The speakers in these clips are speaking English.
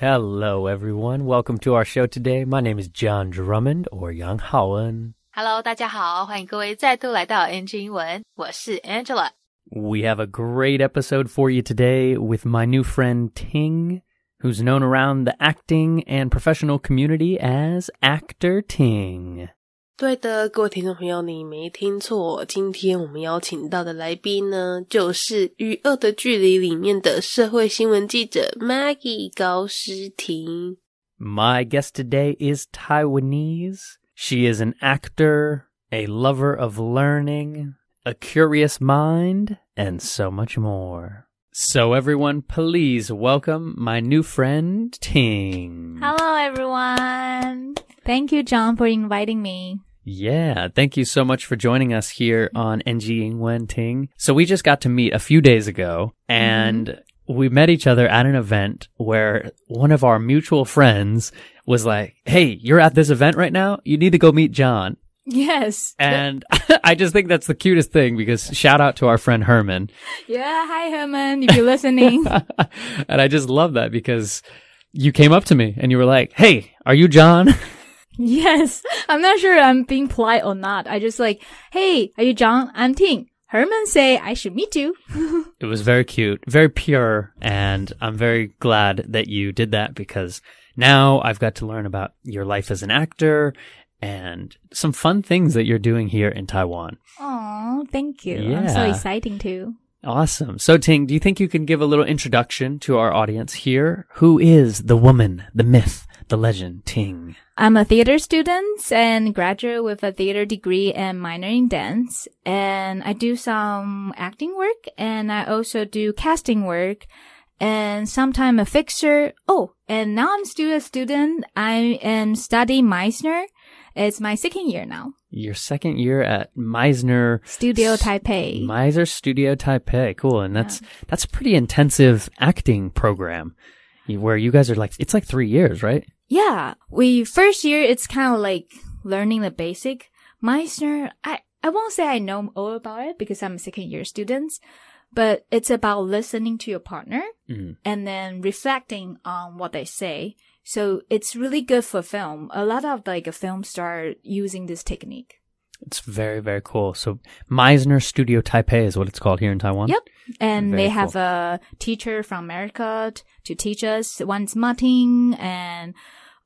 Hello, everyone. Welcome to our show today. My name is John Drummond or Yang Haoen. Hello，大家好，欢迎各位再度来到 NG 英文，我是 Angela。 We have a great episode for you today with my new friend Ting, who's known around the acting and professional community as Actor Ting. 对的，各位听众朋友，你没听错，今天我们邀请到的来宾呢，就是《与恶的距离》里面的社会新闻记者 Maggie 高诗婷。My guest today is Taiwanese. She is an actor, a lover of learning, a curious mind, and so much more. So everyone, please welcome my new friend Ting. Hello everyone. Thank you, John, for inviting me. Yeah, thank you so much for joining us here on NG Wen Ting. So we just got to meet a few days ago and mm-hmm. we met each other at an event where one of our mutual friends was like, Hey, you're at this event right now? You need to go meet John. Yes. And I just think that's the cutest thing because shout out to our friend Herman. Yeah. Hi, Herman. If you're listening. and I just love that because you came up to me and you were like, Hey, are you John? Yes. I'm not sure I'm being polite or not. I just like, hey, are you John? I'm Ting. Herman say I should meet you. It was very cute, very pure, and I'm very glad that you did that because now I've got to learn about your life as an actor and some fun things that you're doing here in Taiwan. Oh, thank you. I'm so Yeah. exciting too. Awesome. So Ting, do you think you can give a little introduction to our audience here? Who is the woman, the myth, the legend, Ting? I'm a theater student and graduate with a theater degree and minor in dance. And I do some acting work and I also do casting work and sometimes a fixer. Oh, and now I'm still a student. I am studying Meisner. It's my second year now. Your second year at Meisner Studio Taipei. Meisner Studio Taipei. Cool. And that's that's a pretty intensive acting program where you guys are like it's like 3 years, right? Yeah, we first year it's kind of like learning the basic. Meisner, I I won't say I know all about it because I'm a second year student, but it's about listening to your partner Mhm. and then reflecting on what they say. So it's really good for film. A lot of like a film star using this technique. It's very, very cool. So Meisner Studio Taipei is what it's called here in Taiwan. Yep. And Very they have cool. a teacher from America t- to teach us. One's Martin and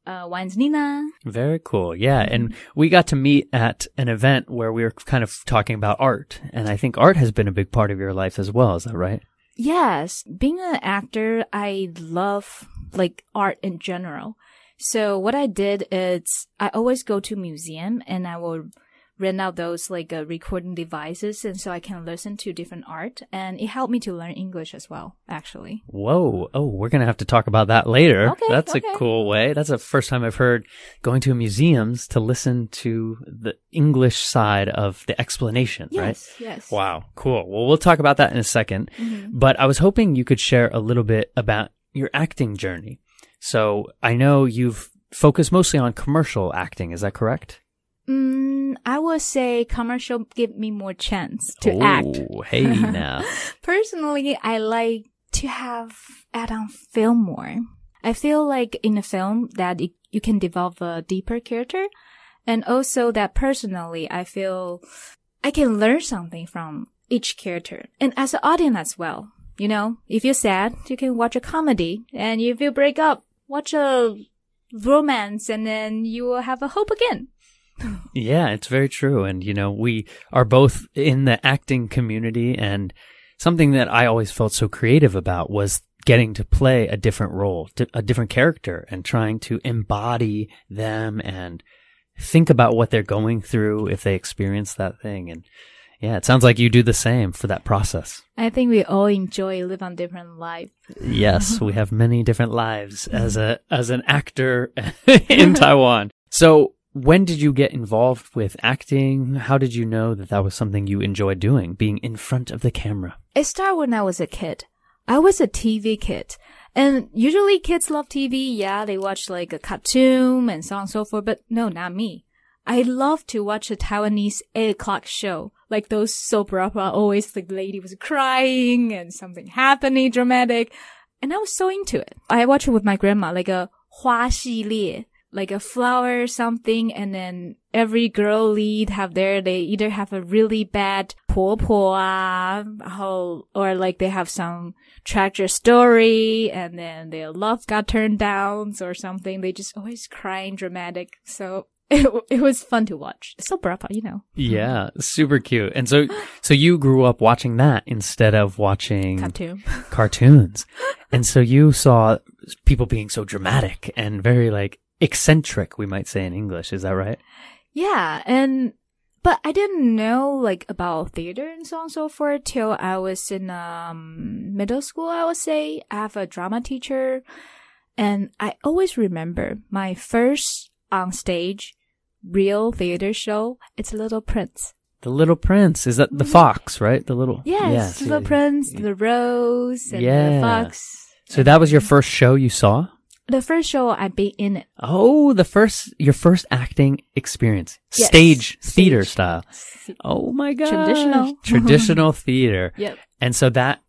uh, one's Nina. Very cool. Yeah. And we got to meet at an event where we were kind of talking about art. And I think art has been a big part of your life as well. Is that right? Yes, being an actor, I love like art in general. So what I did is I always go to museum and I will rent out those like uh, recording devices and so I can listen to different art and it helped me to learn English as well, actually. Whoa. Oh, we're going to have to talk about that later. Okay, That's okay. a cool way. That's the first time I've heard going to museums to listen to the English side of the explanation, right? Yes, yes. Wow, cool. Well, we'll talk about that in a 2nd Mhm. But I was hoping you could share a little bit about your acting journey. So I know you've focused mostly on commercial acting. Is that correct? Mm, I would say commercial give me more chance to act. Oh, hey now. Personally, I like to have add on film more. I feel like in a film that it, you can develop a deeper character. And also that personally, I feel I can learn something from each character and as an audience as well. You know, if you're sad, you can watch a comedy and if you break up, watch a romance and then you will have a hope again. Yeah, it's very true. And, you know, we are both in the acting community and something that I always felt so creative about was getting to play a different role, a different character and trying to embody them and think about what they're going through if they experience that thing. And yeah, it sounds like you do the same for that process. I think we all enjoy live on different life. Yes, we have many different lives as a as an actor in Taiwan. So, when did you get involved with acting? How did you know that that was something you enjoyed doing, being in front of the camera? It started when I was a kid. I was a TV kid. And usually kids love TV. Yeah, they watch like a cartoon and so on and so forth. But no, not me. I love to watch a Taiwanese 8 o'clock show like those soap opera, always the lady was crying and something happening dramatic. And I was so into it. I watched it with my grandma, like a hua xi lie, like a flower something. And then every girl lead have their, they either have a really bad po po or like they have some tragic story. And then their love got turned down or something. They just always crying dramatic. So it, it was fun to watch so brapa you know Yeah, super cute. And so, so you grew up watching that instead of watching cartoon cartoons. and so you saw people being so dramatic and very like eccentric, we might say in English. Is that right? Yeah, and but I didn't know like about theater and so on and so forth till I was in um middle school. I would say I have a drama teacher, and I always remember my first on stage real theater show. It's a Little Prince. The Little Prince. Is that the mm-hmm. fox, right? The little. Yes, Little yeah. Prince, the rose, and Yeah. the fox. So that was your first show you saw? The first show I be in it. Oh, the first, your first acting experience. Yes. Stage theater style. Oh my god. Traditional. Traditional theater. Yep. And so that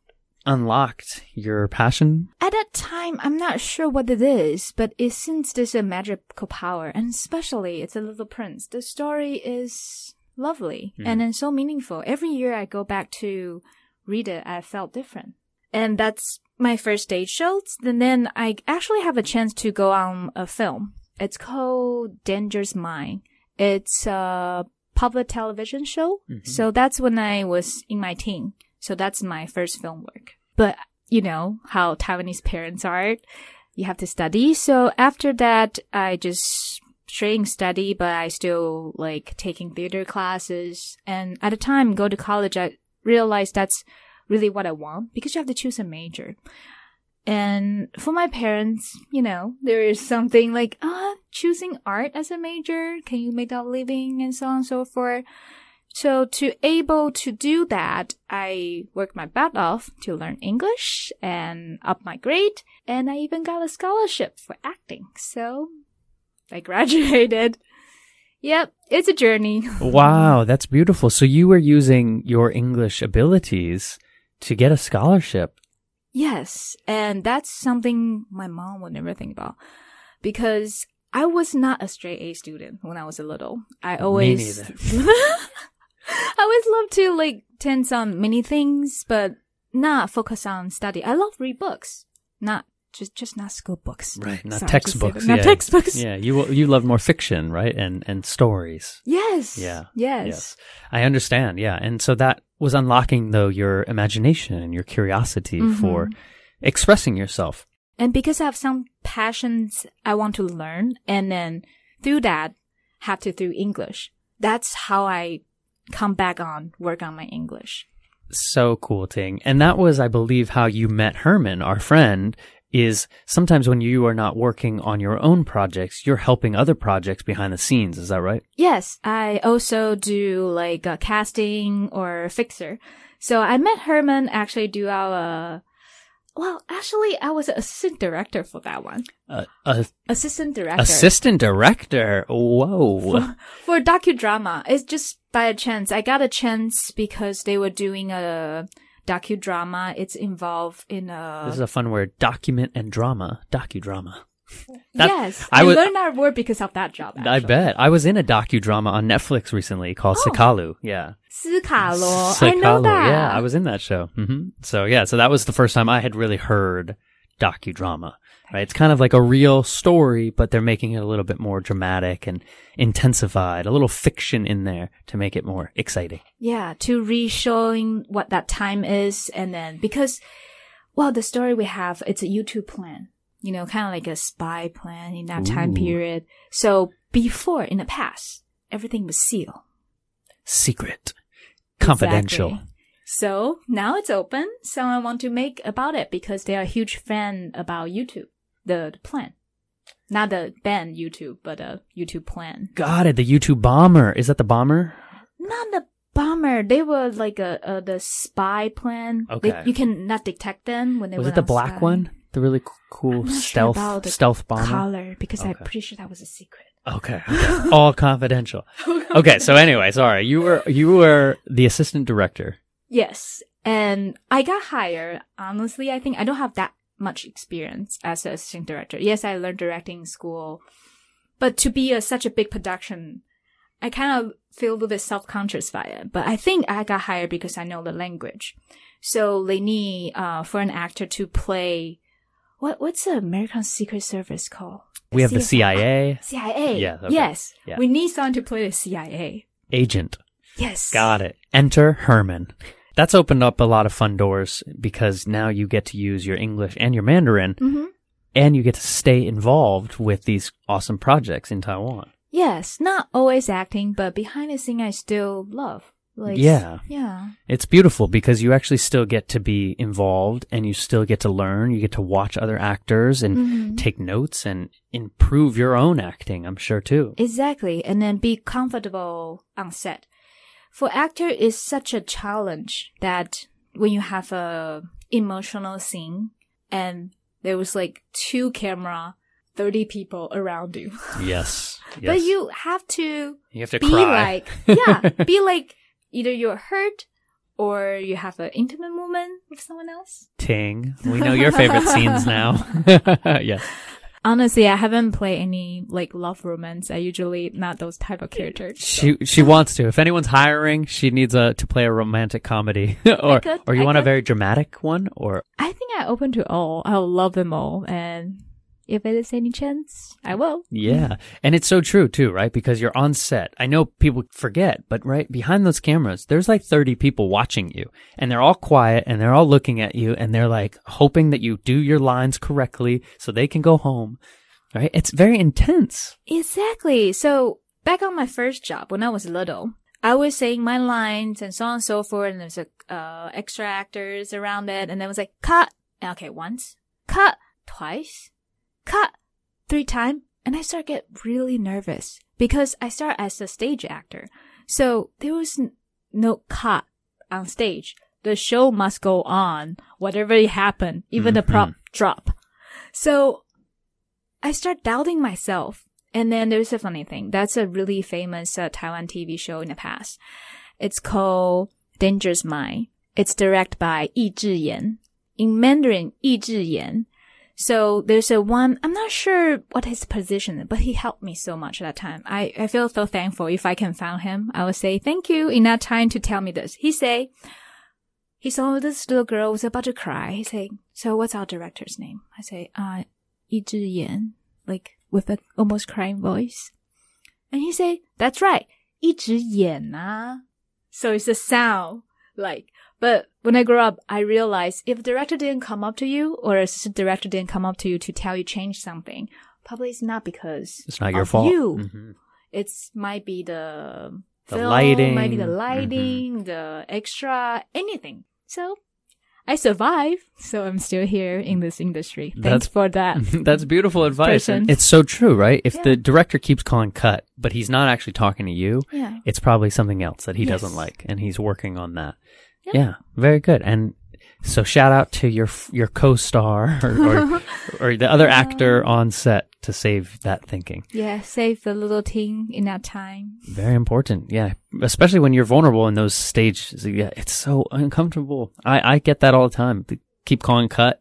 unlocked your passion? At that time, I'm not sure what it is, but it seems there's a magical power, and especially it's a little prince. The story is lovely hmm. and then so meaningful. Every year I go back to read it, I felt different. And that's my first stage show. And then I actually have a chance to go on a film. It's called Dangerous Mind. It's a public television show. Mm-hmm. So that's when I was in my teen. So that's my first film work. But you know how Taiwanese parents are. You have to study. So after that, I just straight study, but I still like taking theater classes. And at the time, go to college, I realized that's really what I want because you have to choose a major. And for my parents, you know, there is something like, ah, choosing art as a major. Can you make that living and so on and so forth. So to able to do that, I worked my butt off to learn English and up my grade. And I even got a scholarship for acting. So I graduated. Yep, it's a journey. Wow, that's beautiful. So you were using your English abilities to get a scholarship. Yes, and that's something my mom would never think about because I was not a straight A student when I was a little. I always neither. I always love to like tense on many things, but not focus on study. I love read books, not just just not school books. Right, not Sorry textbooks. Not yeah. textbooks. Yeah, you you love more fiction, right? And and stories. Yes. Yeah. Yes. Yes. I understand. Yeah. And so that was unlocking though your imagination and your curiosity Mm-hmm. for expressing yourself. And because I have some passions I want to learn, and then through that, have to through English. That's how I come back on work on my English. So cool, Ting. And that was, I believe, how you met Herman, our friend, is sometimes when you are not working on your own projects, you're helping other projects behind the scenes. Is that right? Yes, I also do like a casting or fixer. So I met Herman actually do our, well, actually I was an assistant director for that one. Uh, uh, Assistant director. assistant director. Whoa. for docudrama. It's just by a chance. I got a chance because they were doing a docudrama. It's involved in a. This is a fun word: document and drama. Docudrama. That, yes, I, I learned that word because of that job. Actually. I bet I was in a docudrama on Netflix recently called oh. Yeah, Seqalu. Seqalu. I know that. Yeah, I was in that show. Mm-hmm. So yeah, so that was the first time I had really heard docudrama. Right? It's kind of like a real story, but they're making it a little bit more dramatic and intensified, a little fiction in there to make it more exciting. Yeah, to re-showing what that time is, and then because, well, the story we have it's a U-2 plan. You know, kind of like a spy plan in that time period. So before, in the past, everything was sealed. Secret. Confidential. Exactly. So now it's open. So I want to make about it because they are a huge fan about U-2, the, plan. Not the band U2, but a U-2 plan. Got it. The U-2 bomber. Is that the bomber? Not the bomber. They were like a, a the spy plan. They- Okay. you can not detect them when they were. Was it the black one? The really cool not sure stealth stealth bomber? color because I'm pretty sure that was a secret. Okay. okay. All confidential. Okay. So anyway, sorry. You were, you were the assistant director. Yes, and I got hired. Honestly, I think I don't have that much experience as an assistant director. Yes, I learned directing in school, but to be a, such a big production, I kind of feel a little bit self-conscious by it. But I think I got hired because I know the language. So they need uh, for an actor to play. What what's the American Secret Service called? We have the CIA. CIA CIA. Yeah, okay. Yes. Yeah. We need someone to play the CIA. agent. Yes. Got it. Enter Herman. That's opened up a lot of fun doors because now you get to use your English and your Mandarin hmm and you get to stay involved with these awesome projects in Taiwan. Yes. Not always acting, but behind the scene, I still love. Like Yeah. Yeah. It's beautiful because you actually still get to be involved and you still get to learn. You get to watch other actors and Mhm. take notes and improve your own acting, I'm sure too. Exactly. And then be comfortable on set. For actor is such a challenge that when you have a emotional scene and there was like two camera, 30 people around you. Yes. yes. But you have to you have to be cry. like, yeah, be like either you're hurt or you have an intimate moment with someone else. Ting. We know your favorite scenes now. yes. Honestly, I haven't played any like love romance. I usually not those type of characters. so- She she wants to. If anyone's hiring, she needs a to play a romantic comedy, or could, or you I want a very dramatic one, or I think I open to all. I'll love them all, and if it is any chance, I will. yeah. And it's so true too, right? Because you're on set. I know people forget, but right behind those cameras, there's like 30 people watching you, and they're all quiet and they're all looking at you, and they're like hoping that you do your lines correctly so they can go home. Right? It's very intense. Exactly. So back on my first job when I was little, I was saying my lines and so on and so forth, and there's a uh, extra actors around it, and then it was like cut. Okay, once, cut twice, cut three times, and I start get really nervous because I start as a stage actor, so there was no cut on stage. The show must go on, whatever happened, even the prop drop. So I start doubting myself. And then there's a funny thing. That's a really famous uh, Taiwan TV show in the past. It's called Dangerous Mind. It's directed by Yi Zhiyan. In Mandarin, Yi Zhiyan. So there's a one, I'm not sure what his position, but he helped me so much that time. I, I feel so thankful. If I can find him, I will say thank you in that time to tell me this. He say, he saw this little girl was about to cry. He say, so what's our director's name? I say, uh, Yi Zhiyan, like with an almost crying voice. And he say, that's right, Yi Zhiyan ah. So it's a sound like but when I grew up, I realized if director didn't come up to you or assistant director didn't come up to you to tell you change something, probably it's not because It's not your of fault. You. Mhm. It's might be the The film, lighting. might be the lighting, the extra, anything. So I survive, so I'm still here in this industry. That's- Thanks for that. That's beautiful advice. And it's so true, right? If Yeah. the director keeps calling cut, but he's not actually talking to you, yeah. it's probably something else that he Yes. doesn't like, and he's working on that. Yeah. Yeah, very good. And so, shout out to your your co-star or or, or the other actor on set to save that thinking. Yeah, save the little thing in that time. Very important. Yeah, especially when you're vulnerable in those stages. Yeah, it's so uncomfortable. I I get that all the time. They keep calling cut,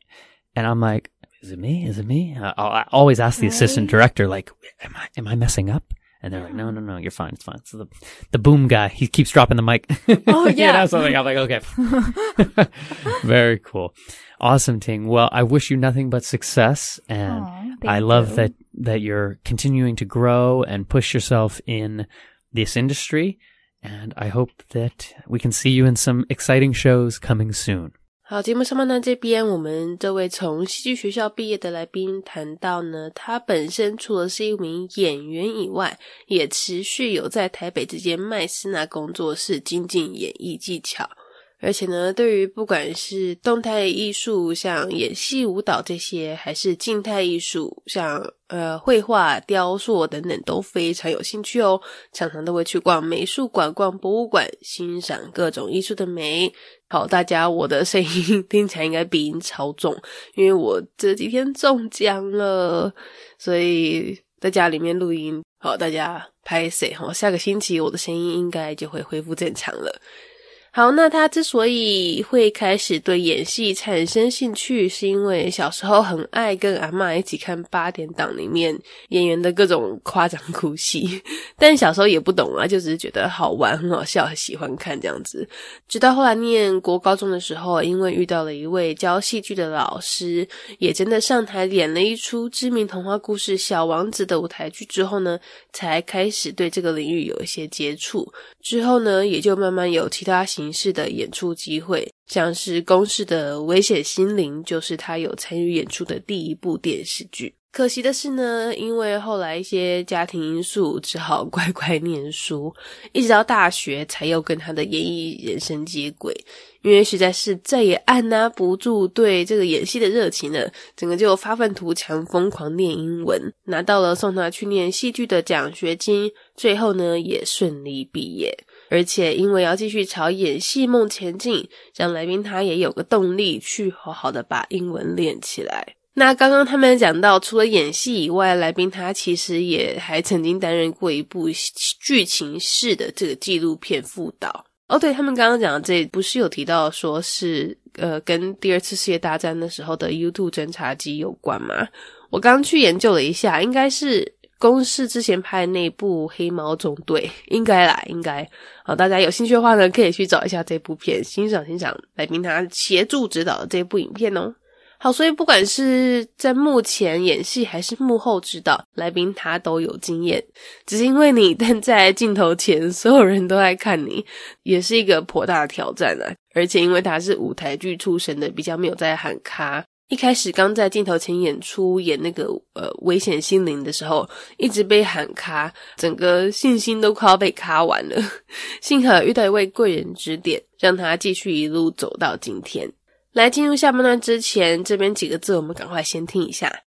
and I'm like, is it me? Is it me? I, I always ask the assistant director, like, am I am I messing up? And they're like, no, no, no, you're fine. It's fine. So the the boom guy, he keeps dropping the mic. Oh, you yeah. know, something. I'm like, okay, very cool, awesome, Ting. Well, I wish you nothing but success, and Aw, I love you. that that you're continuing to grow and push yourself in this industry. And I hope that we can see you in some exciting shows coming soon. 好，节目上半段这边，我们这位从戏剧学校毕业的来宾谈到呢，他本身除了是一名演员以外，也持续有在台北这间麦斯纳工作室精进演艺技巧。而且呢，对于不管是动态艺术，像演戏、舞蹈这些，还是静态艺术，像呃绘画、雕塑等等，都非常有兴趣哦。常常都会去逛美术馆、逛博物馆，欣赏各种艺术的美。好，大家，我的声音 听起来应该鼻音超重，因为我这几天中奖了，所以在家里面录音。好，大家拍谁？好，下个星期我的声音应该就会恢复正常了。好，那他之所以会开始对演戏产生兴趣，是因为小时候很爱跟阿嬷一起看八点档里面演员的各种夸张哭戏，但小时候也不懂啊，就只是觉得好玩、很好笑，喜欢看这样子。直到后来念国高中的时候，因为遇到了一位教戏剧的老师，也真的上台演了一出知名童话故事《小王子》的舞台剧之后呢，才开始对这个领域有一些接触。之后呢，也就慢慢有其他形式的演出机会，像是公式的《危险心灵》，就是他有参与演出的第一部电视剧。可惜的是呢，因为后来一些家庭因素，只好 乖乖念书，一直到大学才又跟他的演艺人生接轨。因为实在是再也按捺不住对这个演戏的热情了，整个就发愤图强，疯狂念英文，拿到了送他去念戏剧的奖学金，最后呢也顺利毕业。而且因为要继续朝演戏梦前进，让来宾他也有个动力去好好的把英文练起来。那刚刚他们讲到，除了演戏以外，来宾他其实也还曾经担任过一部剧情式的这个纪录片副导。哦，对他们刚刚讲的这不是有提到说是呃跟第二次世界大战的时候的 U two 侦察机有关吗？我刚去研究了一下，应该是公视之前拍的那部《黑猫中队》，应该啦，应该。好，大家有兴趣的话呢，可以去找一下这部片，欣赏欣赏来宾他协助指导的这部影片哦。好，所以不管是在幕前演戏还是幕后指导，来宾他都有经验。只是因为你 站在镜头前，所有人都在看你，也是一个颇大的挑战啊。而且因为他是舞台剧出身的，比较没有在喊卡。一开始刚在镜头前演出演那个呃危险心灵的时候，一直被喊卡，整个信心都快要被卡完了。幸好遇到一位贵人指点，让他继续一路走到今天。来进入下半段之前，这边几个字我们赶快先听一下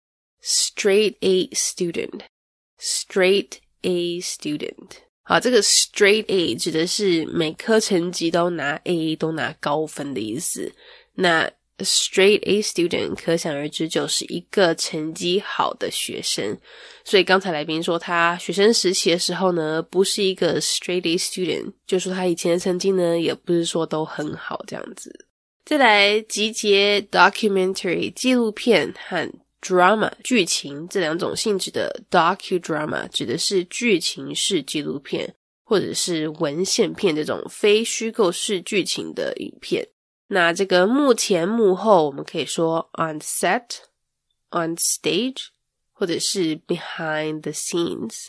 ：straight A student，straight A student。好，这个 straight A 指的是每科成绩都拿 A，都拿高分的意思。那 straight A student 可想而知就是一个成绩好的学生。所以刚才来宾说他学生时期的时候呢，不是一个 straight A student，就说他以前的成绩呢，也不是说都很好这样子。再来集结 documentary 纪录片和 drama 剧情这两种性质的 docudrama 指的是剧情式纪录片或者是文献片这种非虚构式剧情的影片。那这个幕前幕后，我们可以说 on set、on stage，或者是 behind the scenes、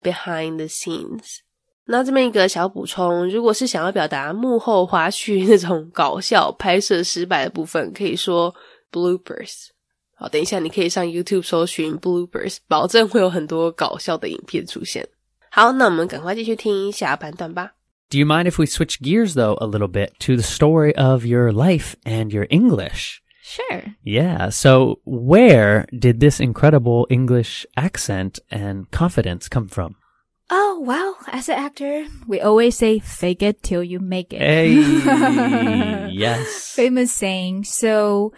behind the scenes。那这么一个小补充，如果是想要表达幕后花絮那种搞笑拍摄失败的部分，可以说 bloopers。好，等一下你可以上 YouTube 搜寻 bloopers，保证会有很多搞笑的影片出现。好，那我们赶快继续听下半段吧。Do you mind if we switch gears though a little bit to the story of your life and your English? Sure. Yeah. So where did this incredible English accent and confidence come from? Oh, well, as an actor, we always say fake it till you make it. Hey, yes. Famous saying. So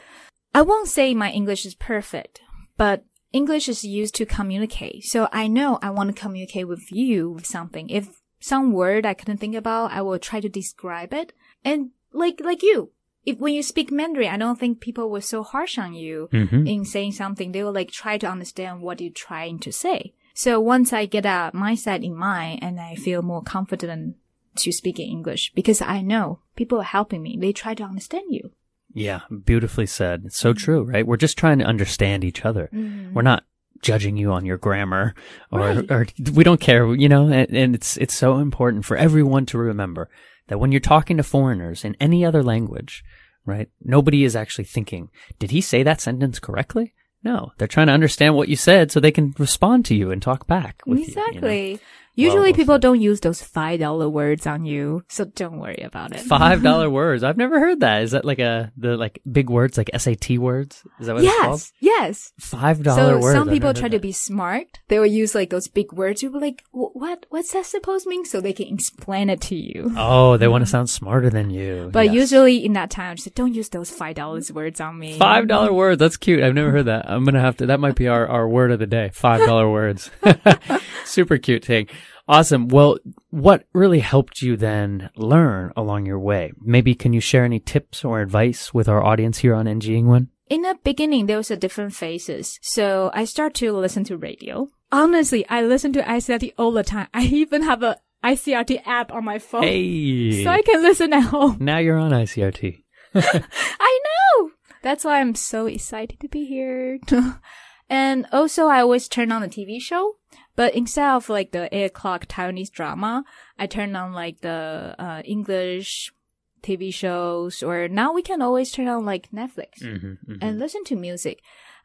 I won't say my English is perfect, but English is used to communicate. So I know I want to communicate with you with something. If some word I couldn't think about, I will try to describe it. And like, like you, if when you speak Mandarin, I don't think people were so harsh on you Mhm. in saying something. They will like try to understand what you're trying to say. So once I get a mindset in mind and I feel more confident to speak in English because I know people are helping me. They try to understand you. Yeah, beautifully said. It's so true, right? We're just trying to understand each other. We're not judging you on your grammar or, Right. or we don't care, you know, and, and it's, it's so important for everyone to remember that when you're talking to foreigners in any other language, right? Nobody is actually thinking, did he say that sentence correctly? No, they're trying to understand what you said so they can respond to you and talk back with you, you know? Usually well people don't use those five dollar words on you, so don't worry about it. Five dollar words. I've never heard that. Is that like a the like big words like SAT words? Is that what it's called? Yes, yes. Five dollar So words. some people try to be smart. They will use like those big words. You'll be like, what? What's that supposed to mean? So they can explain it to you. Oh, they want to sound smarter than you. But Yes. usually in that time, just don't use those five dollars words on me. Five dollar words. That's cute. I've never heard that. I'm gonna have to. That might be our, our word of the day. Five dollar words. Super cute thing. Awesome. Well, what really helped you then learn along your way? Maybe can you share any tips or advice with our audience here on ng1 In the beginning, there was a different phases. So I start to listen to radio. Honestly, I listen to ICRT all the time. I even have a ICRT app on my phone. Hey. So I can listen at home. now you're on ICRT. I know. That's why I'm so excited to be here. and also, I always turn on the TV show, but instead of like the eight o'clock Taiwanese drama, I turn on like the uh, English TV shows, or now we can always turn on like Netflix Mm-hmm, and listen to music.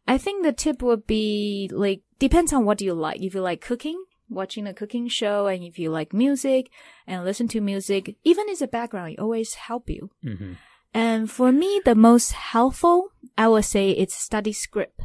I think the tip would be like depends on what you like. If you like cooking, watching a cooking show, and if you like music and listen to music, even as a background, it always help you. hmm And for me, the most helpful, I would say it's study script.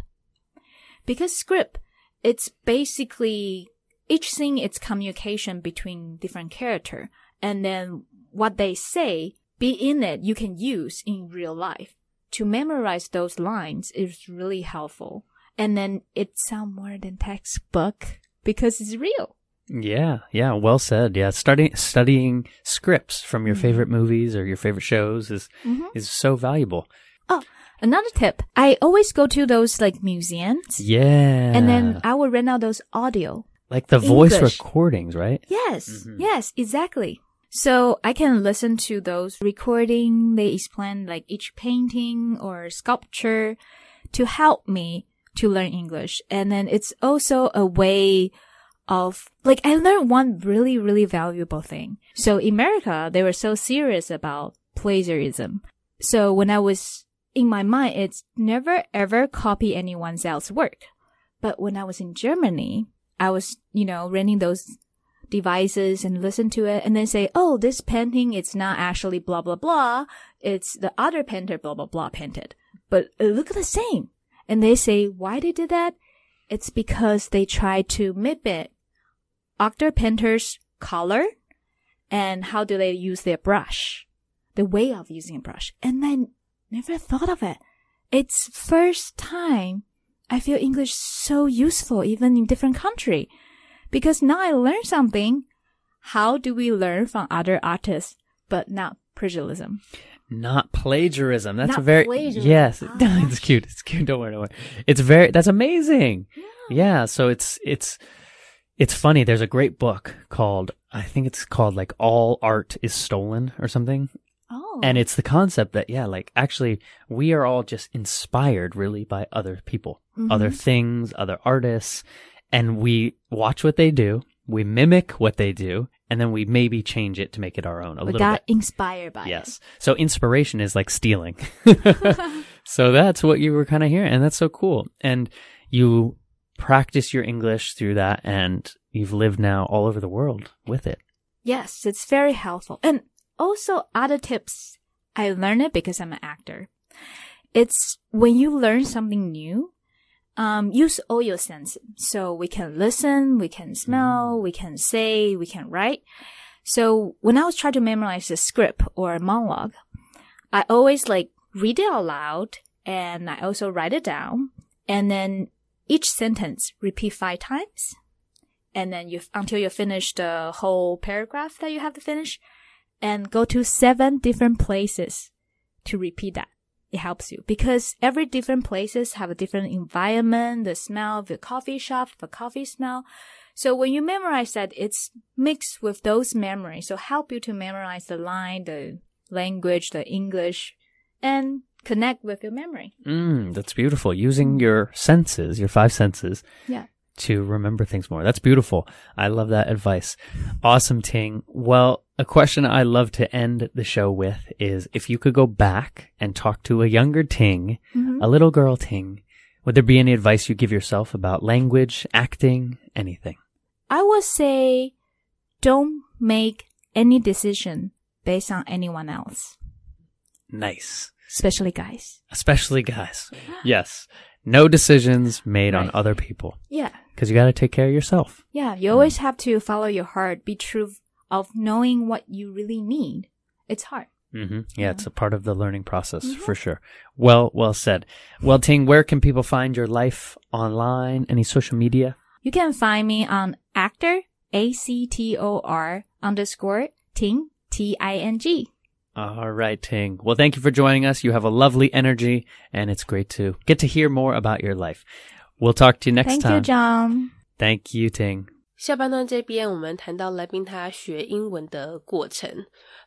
Because script, it's basically each scene it's communication between different character. And then what they say, be in it, you can use in real life. To memorize those lines is really helpful. And then it sound more than textbook because it's real. Yeah, yeah, well said. Yeah, studying studying scripts from your favorite movies or your favorite shows is Mhm. is so valuable. Oh, another tip. I always go to those like museums. Yeah, And then I will rent out those audio. like the voice English. recordings, right? Yes, Mhm. yes, exactly. So I can listen to those recording. They explain like each painting or sculpture to help me to learn English. And then it's also a way of like I learned one really, really valuable thing. So in America, they were so serious about plagiarism. So when I was in my mind, it's never ever copy anyone else's work. But when I was in Germany, I was, you know, renting those devices and listen to it and then say, oh, this painting, it's not actually blah, blah, blah. It's the other painter, blah, blah, blah painted. But look the same. And they say, why they did that? It's because they tried to mimic other painters' color and how do they use their brush, the way of using a brush. And I never thought of it. It's first time I feel English so useful even in different country because now I learn something. How do we learn from other artists, but not plagiarism? Not plagiarism. That's Not a very plagiarism. yes. Ah. it's cute. It's cute. Don't worry. Don't worry. It's very. That's amazing. Yeah. Yeah. So it's it's it's funny. There's a great book called I think it's called like All Art is Stolen or something. And it's the concept that, yeah, like actually we are all just inspired really by other people, other Mm-hmm. things, other artists, and we watch what they do, we mimic what they do, and then we maybe change it to make it our own a we little got bit. inspired by it. Yes. So inspiration is like stealing. so that's what you were kind of hearing, and that's so cool. And you practice your English through that, and you've lived now all over the world with it. yes, it's very helpful. And also other tips. I learned it because I'm an actor. It's when you learn something new, um, use all your senses. So we can listen, we can smell, we can say, we can write. So when I was trying to memorize a script or a monologue, I always like read it out loud and I also write it down. And then each sentence repeat five times. And then you, until you finish the whole paragraph that you have to finish and go to seven different places to repeat that. It helps you because every different places have a different environment, the smell of the coffee shop, the coffee smell. So when you memorize that, it's mixed with those memories. So help you to memorize the line, the language, the English, and connect with your memory. Mm, that's beautiful. Using your senses, your five senses, Yeah. To remember things more. That's beautiful. I love that advice. Awesome, Ting. Well, a question I love to end the show with is if you could go back and talk to a younger Ting, Mm-hmm. a little girl Ting, would there be any advice you give yourself about language, acting, anything? I would say don't make any decision based on anyone else, Nice. especially guys. Especially guys. Yes. No decisions made on other people Yeah. because you got to take care of yourself. Yeah. You always have to follow your heart, be true of knowing what you really need. It's hard. Mm-hmm. Yeah, it's a part of the learning process for sure. Well, well said. Well, Ting, where can people find your life online? Any social media? You can find me on actor, A-C-T-O-R underscore Ting, T-I-N-G. All right, Ting. Well, thank you for joining us. You have a lovely energy, and it's great to get to hear more about your life. We'll talk to you next Thank time. you, John. Thank you, Ting. 下半段这边，我们谈到来宾他学英文的过程。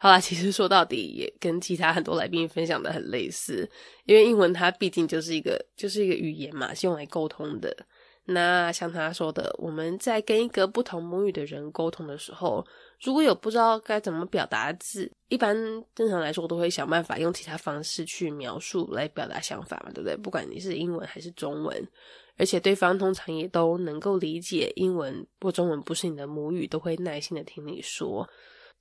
好啦，其实说到底也跟其他很多来宾分享的很类似，因为英文它毕竟就是一个就是一个语言嘛，是用来沟通的。 那像他说的，我们在跟一个不同母语的人沟通的时候，如果有不知道该怎么表达字，一般正常来说我都会想办法用其他方式去描述来表达想法嘛，对不对？不管你是英文还是中文。而且对方通常也都能够理解英文或中文不是你的母语，都会耐心的听你说。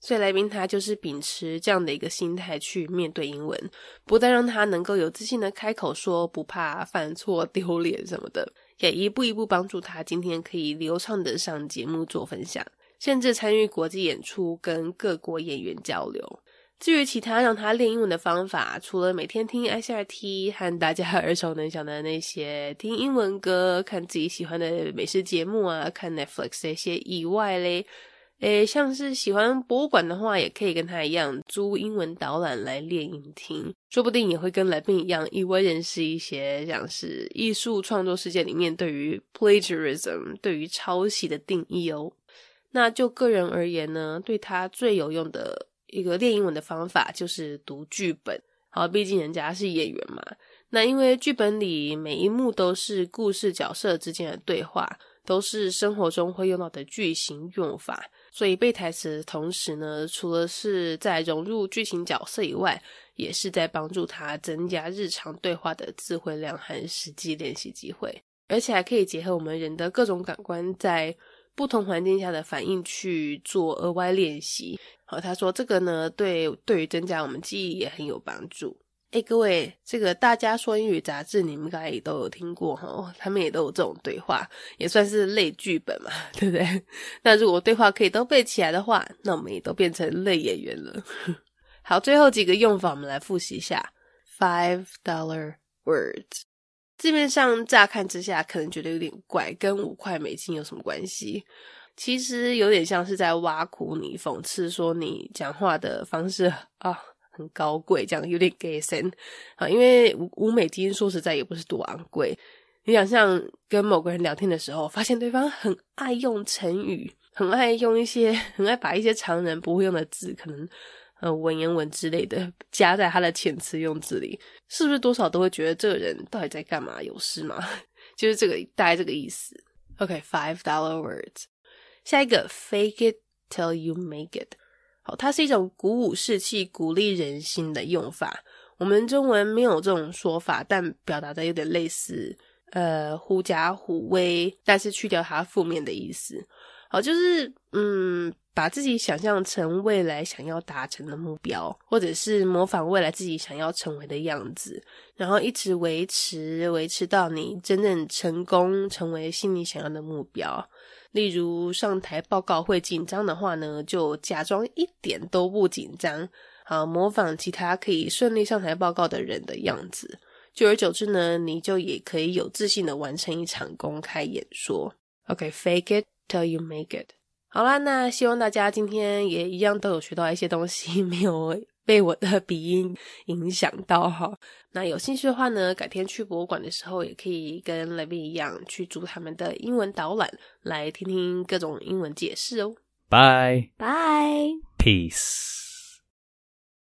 所以来宾他就是秉持这样的一个心态去面对英文，不但让他能够有自信的开口说，不怕犯错、丢脸什么的，也一步一步帮助他今天可以流畅的上节目做分享，甚至参与国际演出，跟各国演员交流。至于其他让他练英文的方法，除了每天听 ICRT 和大家耳熟能详的那些听英文歌、看自己喜欢的美食节目啊、看 Netflix 那些以外嘞，诶，像是喜欢博物馆的话，也可以跟他一样租英文导览来练影听，说不定也会跟来宾一样，意外认识一些像是艺术创作世界里面对于 plagiarism 对于抄袭的定义哦。那就个人而言呢，对他最有用的。一个练英文的方法就是读剧本，好，毕竟人家是演员嘛。那因为剧本里每一幕都是故事角色之间的对话，都是生活中会用到的句型用法，所以背台词的同时呢，除了是在融入剧情角色以外，也是在帮助他增加日常对话的词汇量和实际练习机会，而且还可以结合我们人的各种感官在。不同环境下的反应去做额外练习。好，他说这个呢，对对于增加我们记忆也很有帮助。哎，各位，这个大家说英语杂志，你们应该也都有听过哈，他们也都有这种对话，也算是类剧本嘛，对不对？那如果对话可以都背起来的话，那我们也都变成类演员了。好，最后几个用法我们来复习一下：five dollar words。字面上乍看之下，可能觉得有点怪，跟五块美金有什么关系？其实有点像是在挖苦你，讽刺说你讲话的方式啊很高贵，这样有点给神啊。因为五五美金说实在也不是多昂贵。你想像跟某个人聊天的时候，发现对方很爱用成语，很爱用一些，很爱把一些常人不会用的字，可能。呃，文言文之类的加在他的遣词用字里，是不是多少都会觉得这个人到底在干嘛？有事吗？就是这个大概这个意思。OK，five dollar words。下一个，fake it till you make it。好，它是一种鼓舞士气、鼓励人心的用法。我们中文没有这种说法，但表达的有点类似，呃，狐假虎威，但是去掉它负面的意思。好，就是嗯。把自己想象成未来想要达成的目标，或者是模仿未来自己想要成为的样子，然后一直维持维持到你真正成功成为心里想要的目标。例如上台报告会紧张的话呢，就假装一点都不紧张，啊模仿其他可以顺利上台报告的人的样子。久而久之呢，你就也可以有自信的完成一场公开演说。OK，fake it till you make it。好啦，那希望大家今天也一样都有学到一些东西，没有被我的鼻音影响到哈。那有兴趣的话呢，改天去博物馆的时候，也可以跟 Levy 一样去租他们的英文导览，来听听各种英文解释哦。Bye. Bye. Peace.